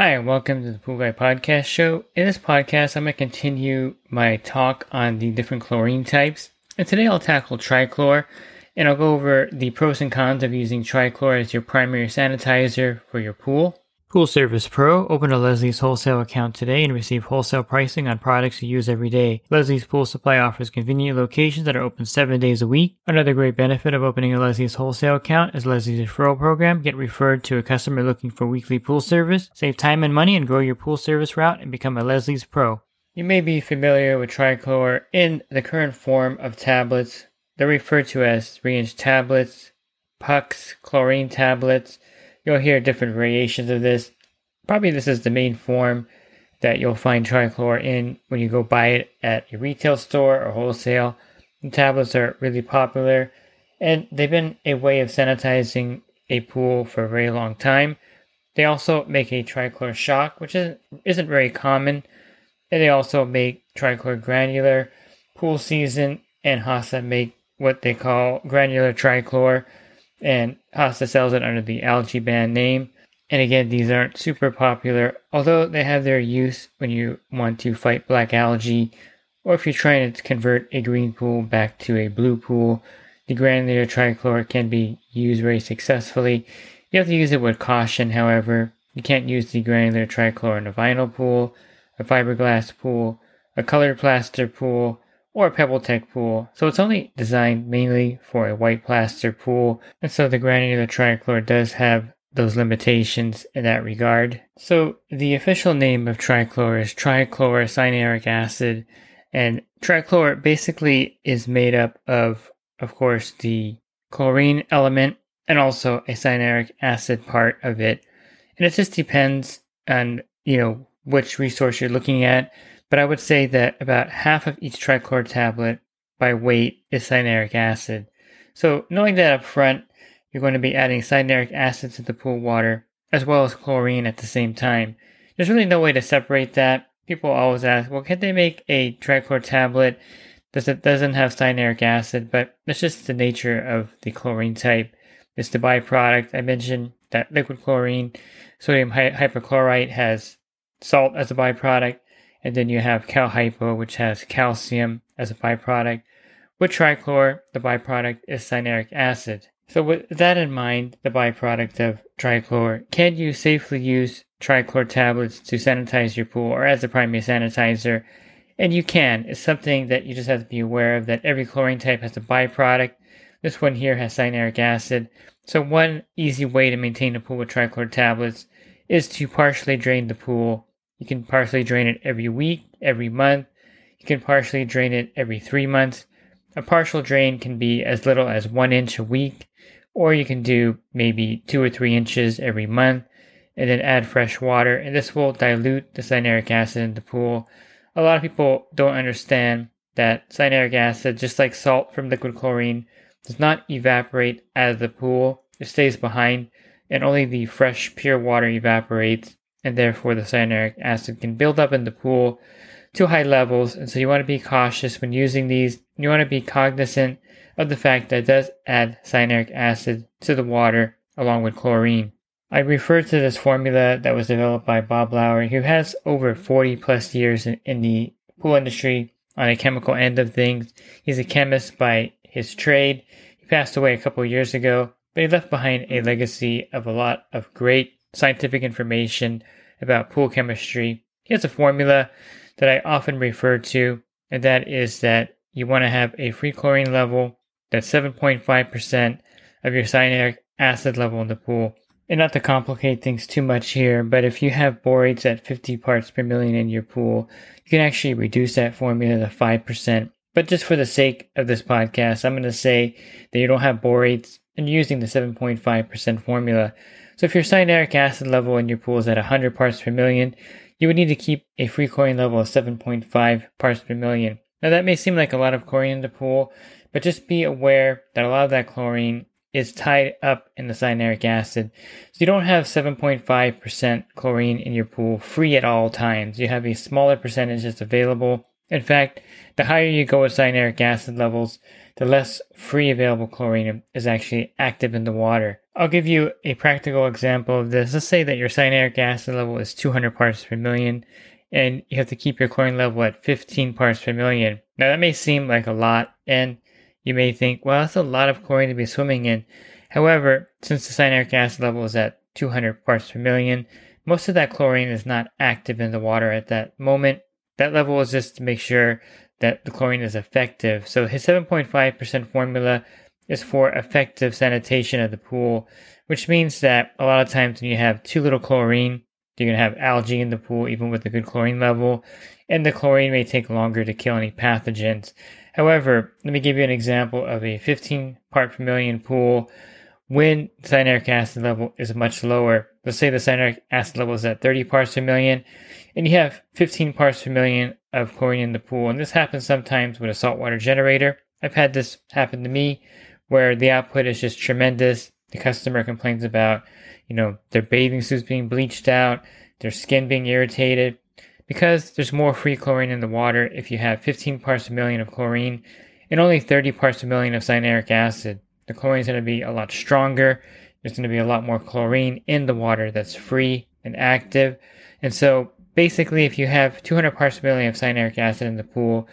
Hi, and welcome to the Pool Guy Podcast Show. In this podcast, I'm going to continue my talk on the different chlorine types. And today I'll tackle trichlor, and I'll go over the pros and cons of using trichlor as your primary sanitizer for your pool. Pool Service Pro. Open a Leslie's wholesale account today and receive wholesale pricing on products you use every day. Leslie's Pool Supply offers convenient locations that are open seven days a week. Another great benefit of opening a Leslie's wholesale account is Leslie's referral program. Get referred to a customer looking for weekly pool service. Save time and money and grow your pool service route and become a Leslie's Pro. You may be familiar with trichlor in the current form of tablets. They're referred to as 3 inch tablets, pucks, chlorine tablets. You'll hear different variations of this. Probably this is the main form that you'll find trichlor in when you go buy it at a retail store or wholesale. The tablets are really popular and they've been a way of sanitizing a pool for a very long time. They also make a trichlor shock, which isn't, isn't very common. And they also make trichlor granular. Pool Season and Hasa make what they call granular trichlor and Hasa sells it under the algae band name. And again, these aren't super popular, although they have their use when you want to fight black algae, or if you're trying to convert a green pool back to a blue pool. The granular trichlor can be used very successfully. You have to use it with caution, however. You can't use the granular trichlor in a vinyl pool, a fiberglass pool, a colored plaster pool, or a PebbleTec pool, so it's only designed mainly for a white plaster pool, and so the granular trichlor does have those limitations in that regard. So the official name of trichlor is trichlorocyanuric acid, and trichlor basically is made up of, of course, the chlorine element and also a cyanuric acid part of it. And it just depends on, you know, which resource you're looking at but I would say that about half of each trichlor tablet by weight is cyanuric acid. So knowing that up front, you're going to be adding cyanuric acid to the pool water as well as chlorine at the same time. There's really no way to separate that. People always ask, well, can they make a trichlor tablet that doesn't have cyanuric acid? But it's just the nature of the chlorine type. It's the byproduct. I mentioned that liquid chlorine, sodium hypochlorite has salt as a byproduct. And then you have CalHypo, which has calcium as a byproduct. With trichlor, the byproduct is cyanuric acid. So with that in mind, the byproduct of trichlor, can you safely use trichlor tablets to sanitize your pool or as a primary sanitizer? And you can. It's something that you just have to be aware of that every chlorine type has a byproduct. This one here has cyanuric acid. So one easy way to maintain a pool with trichlor tablets is to partially drain the pool you can partially drain it every week, every month. You can partially drain it every three months. A partial drain can be as little as one inch a week, or you can do maybe two or three inches every month and then add fresh water, and this will dilute the cyanuric acid in the pool. A lot of people don't understand that cyanuric acid, just like salt from liquid chlorine, does not evaporate out of the pool. It stays behind, and only the fresh, pure water evaporates and therefore the cyanuric acid can build up in the pool to high levels. And so you want to be cautious when using these. You want to be cognizant of the fact that it does add cyanuric acid to the water along with chlorine. I refer to this formula that was developed by Bob Lowry, who has over 40 plus years in, in the pool industry on a chemical end of things. He's a chemist by his trade. He passed away a couple years ago, but he left behind a legacy of a lot of great scientific information about pool chemistry. He has a formula that I often refer to, and that is that you want to have a free chlorine level that's 7.5% of your cyanuric acid level in the pool. And not to complicate things too much here, but if you have borates at 50 parts per million in your pool, you can actually reduce that formula to 5% But just for the sake of this podcast, I'm going to say that you don't have borates and using the 7.5% formula. So if your cyanuric acid level in your pool is at 100 parts per million, you would need to keep a free chlorine level of 7.5 parts per million. Now that may seem like a lot of chlorine in the pool, but just be aware that a lot of that chlorine is tied up in the cyanuric acid. So you don't have 7.5% chlorine in your pool free at all times. You have a smaller percentage that's available. In fact, the higher you go with cyanuric acid levels, the less free available chlorine is actually active in the water. I'll give you a practical example of this. Let's say that your cyanuric acid level is 200 parts per million and you have to keep your chlorine level at 15 parts per million. Now that may seem like a lot and you may think, well, that's a lot of chlorine to be swimming in. However, since the cyanuric acid level is at 200 parts per million, most of that chlorine is not active in the water at that moment. That level is just to make sure that the chlorine is effective. So his 7.5% formula is for effective sanitation of the pool, which means that a lot of times when you have too little chlorine, you're going to have algae in the pool, even with a good chlorine level, and the chlorine may take longer to kill any pathogens. However, let me give you an example of a 15 part per million pool when cyanuric acid level is much lower. Let's say the cyanuric acid level is at 30 parts per million, and you have 15 parts per million of chlorine in the pool. And this happens sometimes with a saltwater generator. I've had this happen to me where the output is just tremendous. The customer complains about, you know, their bathing suits being bleached out, their skin being irritated, because there's more free chlorine in the water if you have 15 parts per million of chlorine and only 30 parts per million of cyanuric acid. The chlorine is going to be a lot stronger. There's going to be a lot more chlorine in the water that's free and active. And so basically, if you have 200 parts per million of cyanuric acid in the pool,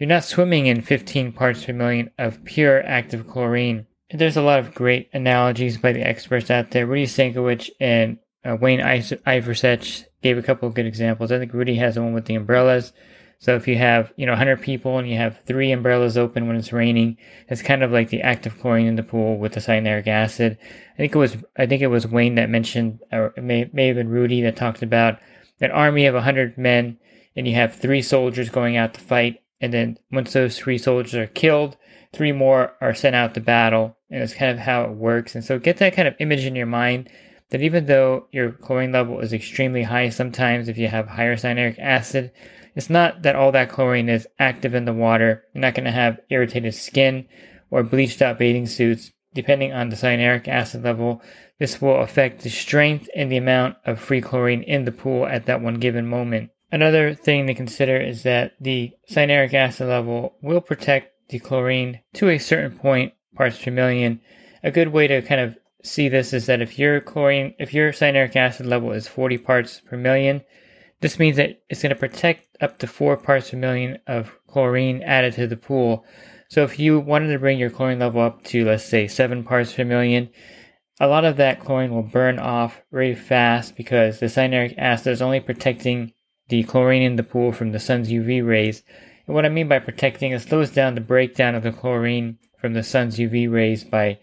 you're not swimming in 15 parts per million of pure active chlorine. There's a lot of great analogies by the experts out there. Rudy Stankowitz and uh, Wayne Ivusich gave a couple of good examples. I think Rudy has the one with the umbrellas. So if you have, you know, 100 people and you have three umbrellas open when it's raining, it's kind of like the active chlorine in the pool with the cyanuric acid. I think it was, I think it was Wayne that mentioned, or it may, may have been Rudy that talked about an army of 100 men and you have three soldiers going out to fight. And then once those three soldiers are killed, three more are sent out to battle. And it's kind of how it works. And so get that kind of image in your mind that even though your chlorine level is extremely high, sometimes if you have higher cyanuric acid, it's not that all that chlorine is active in the water. You're not going to have irritated skin or bleached out bathing suits. Depending on the cyanuric acid level, this will affect the strength and the amount of free chlorine in the pool at that one given moment. Another thing to consider is that the cyanuric acid level will protect the chlorine to a certain point, parts per million. A good way to kind of see this is that if your chlorine, if your cyanuric acid level is 40 parts per million, this means that it's going to protect up to 4 parts per million of chlorine added to the pool. So if you wanted to bring your chlorine level up to, let's say, 7 parts per million, a lot of that chlorine will burn off very fast because the cyanuric acid is only protecting the chlorine in the pool from the sun's UV rays. And what I mean by protecting, it slows down the breakdown of the chlorine from the sun's UV rays by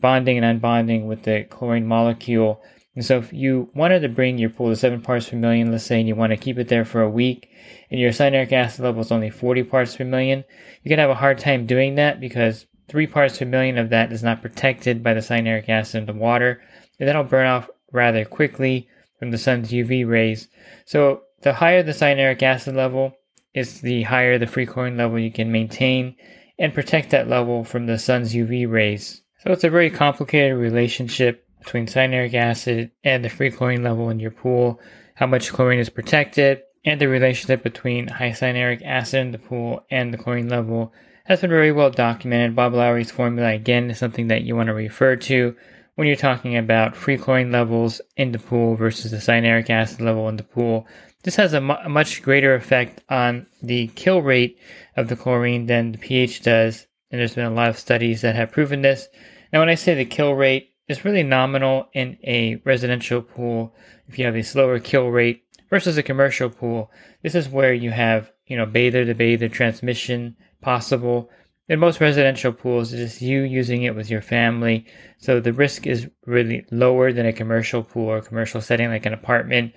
bonding and unbonding with the chlorine molecule. And so if you wanted to bring your pool to 7 parts per million, let's say, and you want to keep it there for a week, and your cyanuric acid level is only 40 parts per million, you're going to have a hard time doing that because 3 parts per million of that is not protected by the cyanuric acid in the water, and that'll burn off rather quickly from the sun's UV rays. So the higher the cyanuric acid level, is the higher the free chlorine level you can maintain and protect that level from the sun's UV rays. So it's a very complicated relationship between cyanuric acid and the free chlorine level in your pool, how much chlorine is protected, and the relationship between high cyanuric acid in the pool and the chlorine level has been very well documented. Bob Lowry's formula, again, is something that you want to refer to when you're talking about free chlorine levels in the pool versus the cyanuric acid level in the pool. This has a, mu- a much greater effect on the kill rate of the chlorine than the pH does, and there's been a lot of studies that have proven this. Now, when I say the kill rate, it's really nominal in a residential pool. If you have a slower kill rate versus a commercial pool, this is where you have, you know, bather to bather transmission possible. In most residential pools, it's just you using it with your family. So the risk is really lower than a commercial pool or commercial setting like an apartment.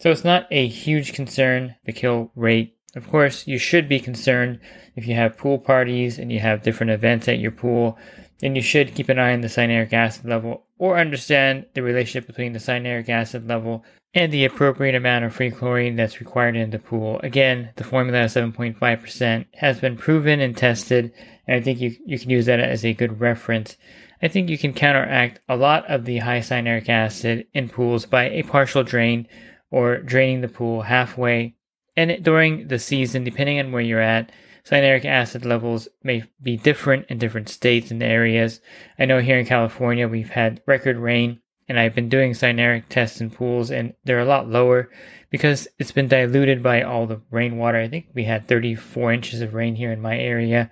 So it's not a huge concern, the kill rate Of course, you should be concerned if you have pool parties and you have different events at your pool, then you should keep an eye on the cyanuric acid level or understand the relationship between the cyanuric acid level and the appropriate amount of free chlorine that's required in the pool. Again, the formula of 7.5% has been proven and tested, and I think you, you can use that as a good reference. I think you can counteract a lot of the high cyanuric acid in pools by a partial drain or draining the pool halfway. And during the season, depending on where you're at, cyanuric acid levels may be different in different states and areas. I know here in California we've had record rain, and I've been doing cyanuric tests in pools, and they're a lot lower because it's been diluted by all the rainwater. I think we had 34 inches of rain here in my area,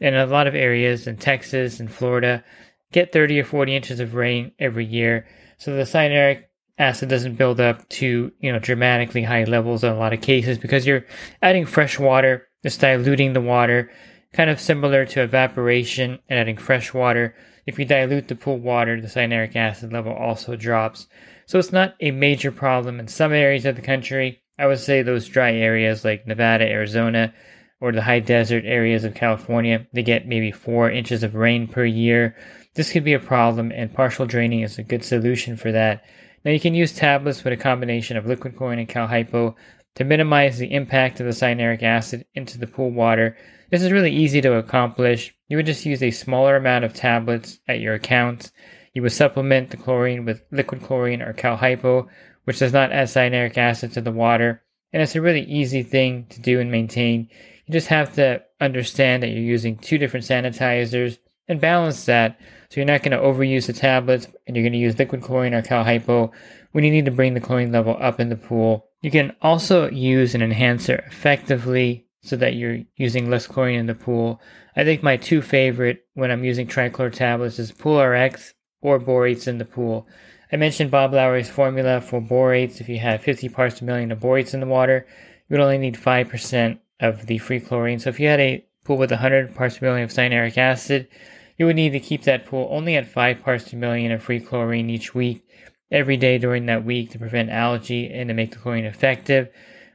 and a lot of areas in Texas and Florida get 30 or 40 inches of rain every year. So the cyanuric acid doesn't build up to, you know, dramatically high levels in a lot of cases because you're adding fresh water, just diluting the water, kind of similar to evaporation and adding fresh water. If you dilute the pool water, the cyanuric acid level also drops. So it's not a major problem in some areas of the country. I would say those dry areas like Nevada, Arizona, or the high desert areas of California, they get maybe four inches of rain per year. This could be a problem, and partial draining is a good solution for that. Now, you can use tablets with a combination of liquid chlorine and cal hypo to minimize the impact of the cyanuric acid into the pool water. This is really easy to accomplish. You would just use a smaller amount of tablets at your account. You would supplement the chlorine with liquid chlorine or cal hypo, which does not add cyanuric acid to the water. And it's a really easy thing to do and maintain. You just have to understand that you're using two different sanitizers and balance that so you're not going to overuse the tablets and you're going to use liquid chlorine or cal hypo when you need to bring the chlorine level up in the pool. You can also use an enhancer effectively so that you're using less chlorine in the pool. I think my two favorite when I'm using trichlor tablets is PoolRx or borates in the pool. I mentioned Bob Lowry's formula for borates. If you have 50 parts per million of borates in the water, you would only need 5% of the free chlorine. So if you had a pool with 100 parts per million of cyanuric acid, you would need to keep that pool only at 5 parts per million of free chlorine each week, every day during that week to prevent algae and to make the chlorine effective.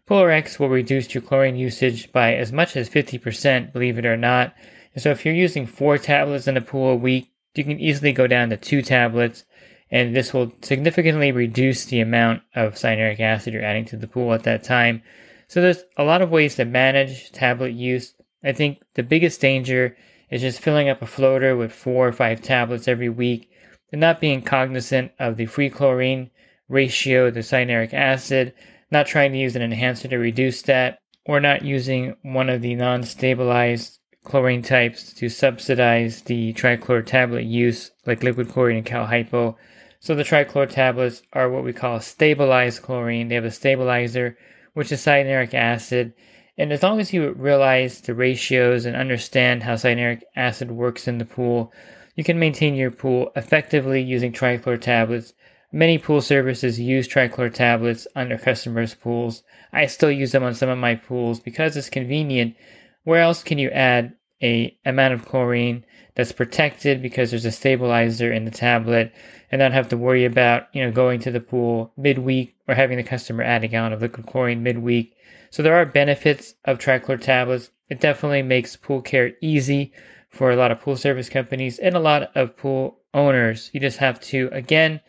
PoolRx will reduce your chlorine usage by as much as 50%, believe it or not. And so if you're using four tablets in a pool a week, you can easily go down to two tablets, and this will significantly reduce the amount of cyanuric acid you're adding to the pool at that time. So there's a lot of ways to manage tablet use. I think the biggest danger is just filling up a floater with four or five tablets every week and not being cognizant of the free chlorine ratio to cyanuric acid, not trying to use an enhancer to reduce that, or not using one of the non stabilized chlorine types to subsidize the trichlor tablet use, like liquid chlorine and cal hypo. So the trichlor tablets are what we call stabilized chlorine. They have a stabilizer, which is cyanuric acid, and as long as you realize the ratios and understand how cyanuric acid works in the pool, you can maintain your pool effectively using trichlor tablets. Many pool services use trichlor tablets on their customers' pools. I still use them on some of my pools because it's convenient. Where else can you add a amount of chlorine that's protected because there's a stabilizer in the tablet and not have to worry about, you know, going to the pool midweek or having the customer add a gallon of liquid chlorine midweek so there are benefits of trichlor tablets. It definitely makes pool care easy for a lot of pool service companies and a lot of pool owners. You just have to, again,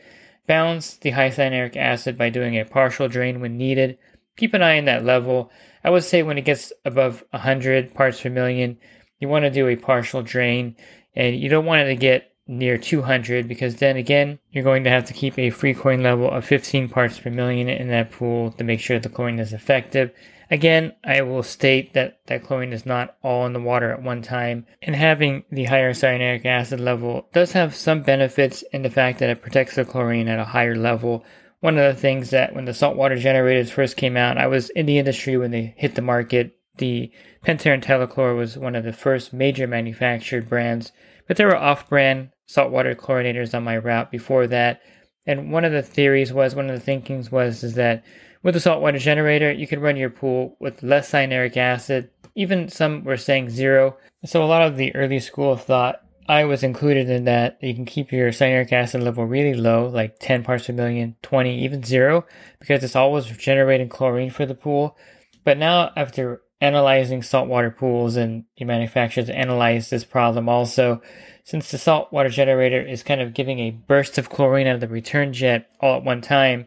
balance the high cyanuric acid by doing a partial drain when needed. Keep an eye on that level. I would say when it gets above 100 parts per million, you want to do a partial drain and you don't want it to get near 200 because then again you're going to have to keep a free chlorine level of 15 parts per million in that pool to make sure the chlorine is effective. Again i will state that that chlorine is not all in the water at one time and having the higher cyanuric acid level does have some benefits in the fact that it protects the chlorine at a higher level. One of the things that when the saltwater generators first came out i was in the industry when they hit the market. The pentair IntelliChlor was one of the first major manufactured brands but there were off-brand saltwater chlorinators on my route before that. And one of the theories was, one of the thinkings was, is that with a saltwater generator, you could run your pool with less cyanuric acid. Even some were saying zero. So a lot of the early school of thought, I was included in that. You can keep your cyanuric acid level really low, like 10 parts per million, 20, even zero, because it's always generating chlorine for the pool. But now, after analyzing saltwater pools and the manufacturers analyze this problem also. Since the saltwater generator is kind of giving a burst of chlorine out of the return jet all at one time,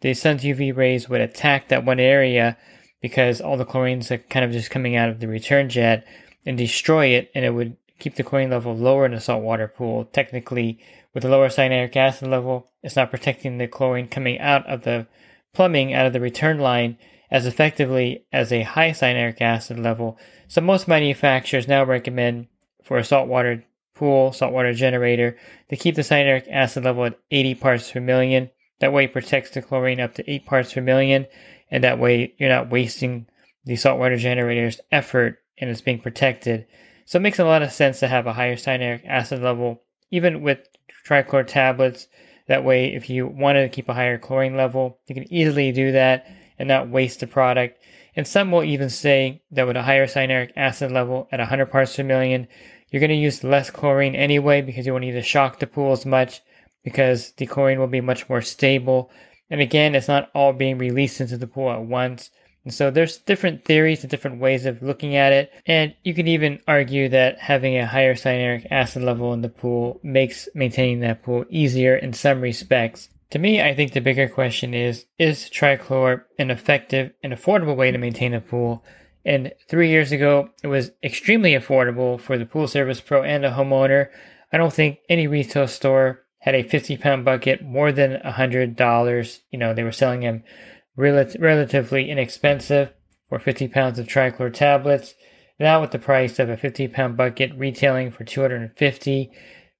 the sun's UV rays would attack that one area because all the chlorines are kind of just coming out of the return jet and destroy it, and it would keep the chlorine level lower in the saltwater pool. Technically, with a lower cyanuric acid level, it's not protecting the chlorine coming out of the plumbing out of the return line as effectively as a high cyanuric acid level. So most manufacturers now recommend for a saltwater pool, saltwater generator, to keep the cyanuric acid level at 80 parts per million. That way it protects the chlorine up to 8 parts per million, and that way you're not wasting the saltwater generator's effort and it's being protected. So it makes a lot of sense to have a higher cyanuric acid level, even with trichlor tablets. That way, if you wanted to keep a higher chlorine level, you can easily do that and not waste the product. And some will even say that with a higher cyanuric acid level at 100 parts per million, you're going to use less chlorine anyway because you won't need to shock the pool as much because the chlorine will be much more stable. And again, it's not all being released into the pool at once. And so there's different theories and different ways of looking at it. And you can even argue that having a higher cyanuric acid level in the pool makes maintaining that pool easier in some respects. To me, I think the bigger question is Is trichlor an effective and affordable way to maintain a pool? And three years ago, it was extremely affordable for the pool service pro and a homeowner. I don't think any retail store had a 50 pound bucket more than $100. You know, they were selling them rel- relatively inexpensive for 50 pounds of trichlor tablets. Now, with the price of a 50 pound bucket retailing for $250,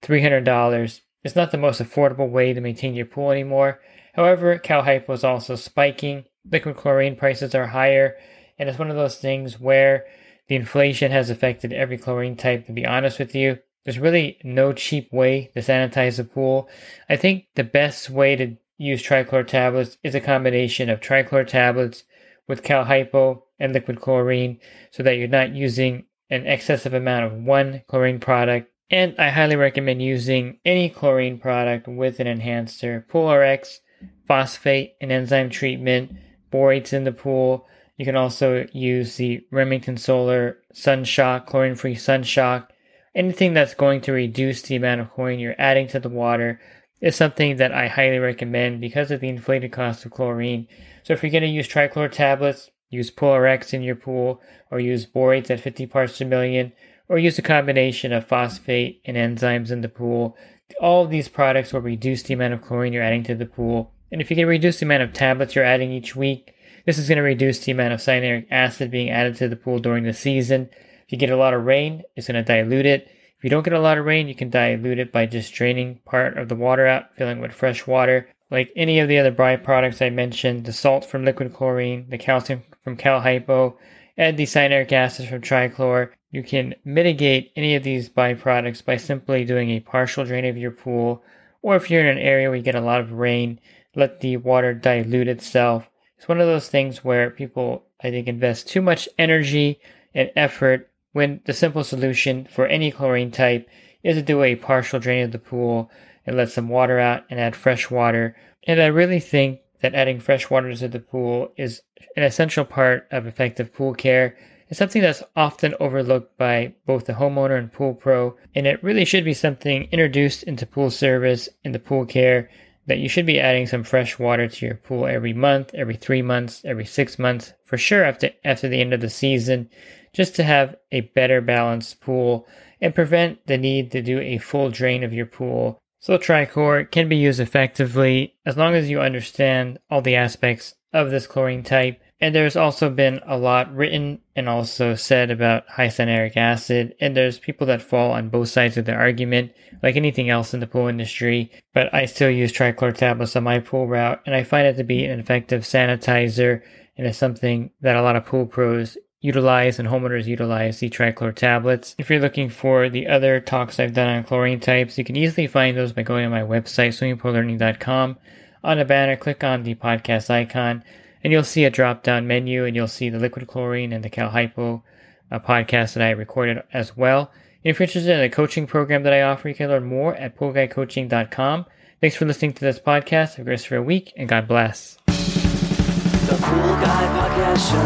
$300, it's not the most affordable way to maintain your pool anymore. However, Cal Hypo is also spiking. Liquid chlorine prices are higher, and it's one of those things where the inflation has affected every chlorine type, to be honest with you. There's really no cheap way to sanitize a pool. I think the best way to use trichlor tablets is a combination of trichlor tablets with Cal Hypo and liquid chlorine so that you're not using an excessive amount of one chlorine product and I highly recommend using any chlorine product with an enhancer. PoolRx, phosphate, and enzyme treatment, borates in the pool. You can also use the Remington Solar Sunshock, chlorine free Sunshock. Anything that's going to reduce the amount of chlorine you're adding to the water is something that I highly recommend because of the inflated cost of chlorine. So if you're going to use trichlor tablets, use PoolRx in your pool or use borates at 50 parts per million or use a combination of phosphate and enzymes in the pool. All of these products will reduce the amount of chlorine you're adding to the pool. And if you can reduce the amount of tablets you're adding each week, this is going to reduce the amount of cyanuric acid being added to the pool during the season. If you get a lot of rain, it's going to dilute it. If you don't get a lot of rain, you can dilute it by just draining part of the water out, filling it with fresh water. Like any of the other byproducts I mentioned, the salt from liquid chlorine, the calcium from Cal Hypo, and the cyanuric acid from trichlor, you can mitigate any of these byproducts by simply doing a partial drain of your pool, or if you're in an area where you get a lot of rain, let the water dilute itself. It's one of those things where people, I think, invest too much energy and effort when the simple solution for any chlorine type is to do a partial drain of the pool and let some water out and add fresh water. And I really think that adding fresh water to the pool is an essential part of effective pool care is something that's often overlooked by both the homeowner and pool pro, and it really should be something introduced into pool service and the pool care that you should be adding some fresh water to your pool every month, every three months, every six months, for sure after after the end of the season, just to have a better balanced pool and prevent the need to do a full drain of your pool. So trichlor can be used effectively as long as you understand all the aspects of this chlorine type and there's also been a lot written and also said about cyanuric acid, and there's people that fall on both sides of the argument, like anything else in the pool industry. But I still use trichlor tablets on my pool route, and I find it to be an effective sanitizer, and it's something that a lot of pool pros utilize and homeowners utilize the trichlor tablets. If you're looking for the other talks I've done on chlorine types, you can easily find those by going to my website, swimmingpoollearning.com. On the banner, click on the podcast icon and you'll see a drop down menu and you'll see the liquid chlorine and the Cal Hypo uh, podcast that I recorded as well. If you're interested in the coaching program that I offer, you can learn more at poolguycoaching.com. Thanks for listening to this podcast. Have a great week and God bless. The Pool Guy Podcast Show.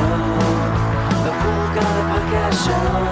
The Pool Podcast Show.